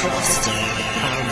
trust.